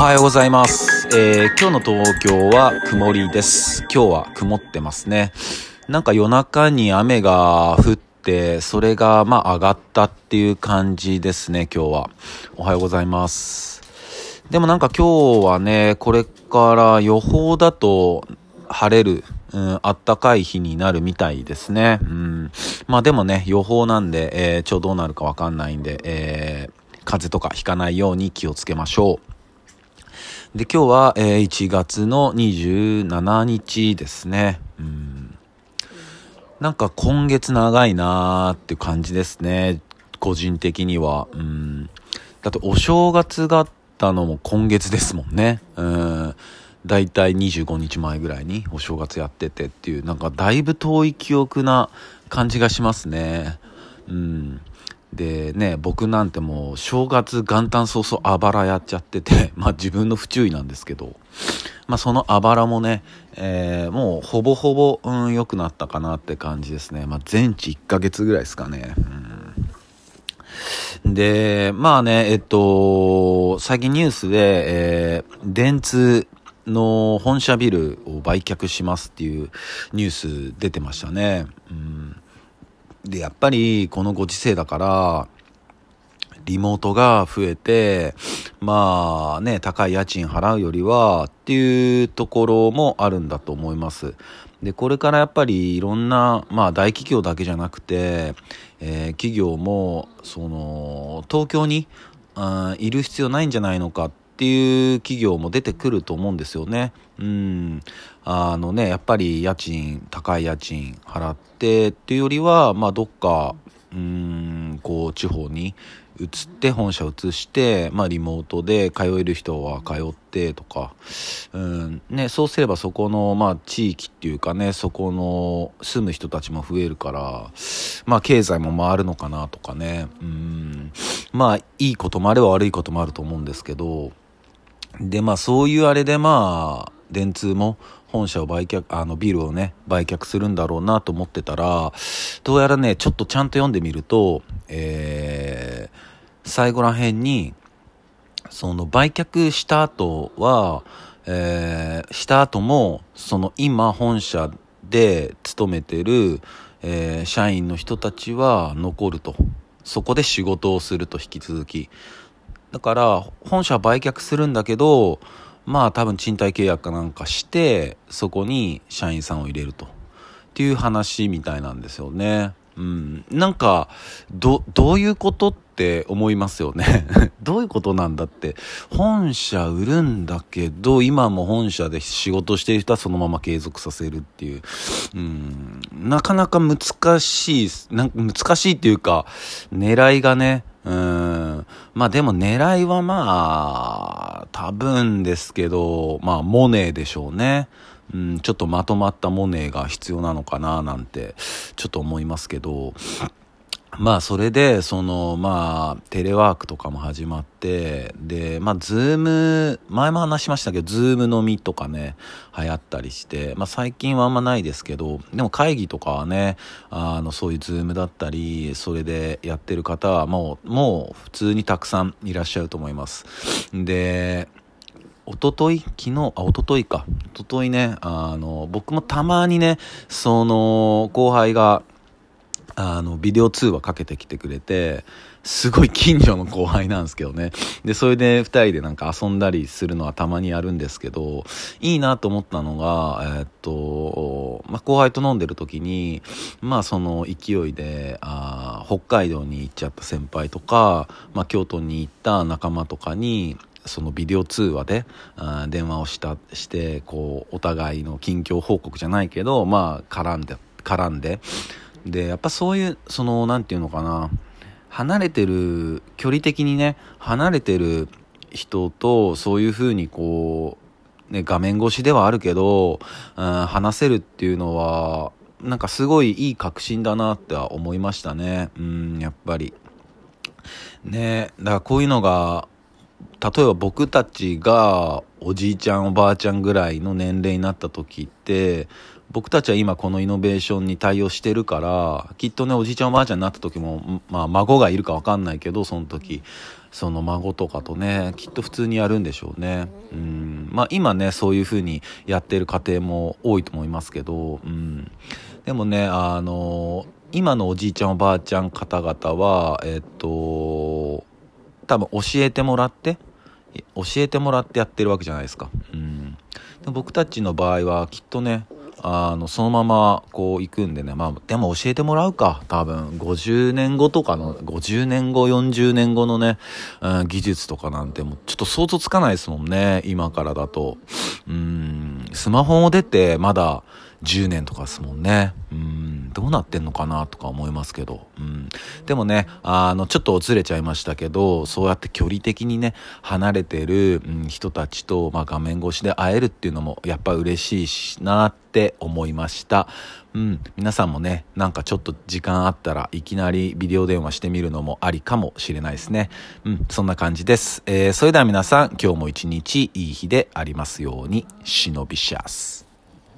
おはようございます。えー今日の東京は曇りです。今日は曇ってますね。なんか夜中に雨が降って、それがまあ上がったっていう感じですね、今日は。おはようございます。でもなんか今日はね、これから予報だと晴れる、うん、あったかい日になるみたいですね。うん。まあでもね、予報なんで、えー、ちょうどどうなるかわかんないんで、えー、風邪とかひかないように気をつけましょう。で、今日は、えー1月の27日ですね。うん。なんか今月長いなーって感じですね。個人的には。うん。だってお正月があったのも今月ですもんね。うん。だいたい25日前ぐらいにお正月やっててっていう、なんかだいぶ遠い記憶な感じがしますね。うん。でね、僕なんてもう正月元旦早々あばらやっちゃってて、まあ自分の不注意なんですけど、まあそのあばらもね、えーもうほぼほぼ、うん、良くなったかなって感じですね。まあ全治1ヶ月ぐらいですかね。うん、で、まあね、えっと、最近ニュースで、えー電通の本社ビルを売却しますっていうニュース出てましたね。うんで、やっぱりこのご時世だから、リモートが増えて、まあね、高い家賃払うよりはっていうところもあるんだと思います。で、これからやっぱりいろんな、まあ大企業だけじゃなくて、えー企業も、その、東京に、あーいる必要ないんじゃないのかっていう企業も出てくると思うんですよね。うん。あのね、やっぱり家賃、高い家賃払ってっていうよりは、まあどっか、うん、こう地方に移って本社移して、まあリモートで通える人は通ってとか、うん、ね、そうすればそこの、まあ地域っていうかね、そこの住む人たちも増えるから、まあ経済も回るのかなとかね、うん、まあいいこともあれば悪いこともあると思うんですけど、で、まあそういうあれでまあ、電通も本社を売却、あのビルをね、売却するんだろうなと思ってたら、どうやらね、ちょっとちゃんと読んでみると、えー、最後ら辺に、その売却した後は、えー、した後も、その今本社で勤めてる、えー社員の人たちは残ると。そこで仕事をすると引き続き。だから、本社売却するんだけど、まあ多分賃貸契約かなんかして、そこに社員さんを入れると。っていう話みたいなんですよね。うん。なんか、ど、どういうことって思いますよね。どういうことなんだって。本社売るんだけど、今も本社で仕事してる人はそのまま継続させるっていう。うん。なかなか難しい、難しいっていうか、狙いがね、うん。まあでも狙いはまあ、多分ですけど、まあモネでしょうね。うん、ちょっとまとまったモネが必要なのかななんて、ちょっと思いますけど、まあそれで、その、まあ、テレワークとかも始まって、で、まあ、ズーム、前も話しましたけど、ズーム飲みとかね、流行ったりして、まあ最近はあんまないですけど、でも会議とかはね、あの、そういうズームだったり、それでやってる方はもう、もう普通にたくさんいらっしゃると思います。で、一昨日昨日、あ、一昨日か。一昨日ね、あの、僕もたまにね、その、後輩が、あの、ビデオ通話かけてきてくれて、すごい近所の後輩なんですけどね。で、それで二人でなんか遊んだりするのはたまにやるんですけど、いいなと思ったのが、えーっと、まあ、後輩と飲んでる時に、まあ、その勢いで、あ北海道に行っちゃった先輩とか、まあ、京都に行った仲間とかに、そのビデオ通話であ電話をしたしてこうお互いの近況報告じゃないけどまあ絡んで絡んででやっぱそういうそのなんていうのかな。離れてる距離的にね離れてる人とそういうふうにこう、ね、画面越しではあるけど、うん、話せるっていうのはなんかすごいいい確信だなっては思いましたね。うんやっぱり。ねだからこういうのが例えば僕たちがおじいちゃんおばあちゃんぐらいの年齢になった時って僕たちは今このイノベーションに対応してるからきっとねおじいちゃんおばあちゃんになった時もまあ孫がいるか分かんないけどその時その孫とかとね、きっと普通にやるんでしょうね。うん。まあ今ね、そういう風にやってる家庭も多いと思いますけど、うん。でもね、あの、今のおじいちゃんおばあちゃん方々は、えっと、多分教えてもらって、教えてもらってやってるわけじゃないですか。うん。で僕たちの場合はきっとね、あの、そのままこう行くんでね、まあ、でも教えてもらうか、多分、50年後とかの、50年後、40年後のね、うん、技術とかなんてもうちょっと想像つかないですもんね、今からだと。うん、スマホを出てまだ10年とかですもんね。うん、どうなってんのかなとか思いますけど。うん、でもね、あの、ちょっとずれちゃいましたけど、そうやって距離的にね、離れてる、うん、人たちと、まあ、画面越しで会えるっていうのも、やっぱ嬉しいしなって思いました。うん、皆さんもね、なんかちょっと時間あったらいきなりビデオ電話してみるのもありかもしれないですね。うん、そんな感じです。えー、それでは皆さん、今日も一日いい日でありますように、忍びシャス。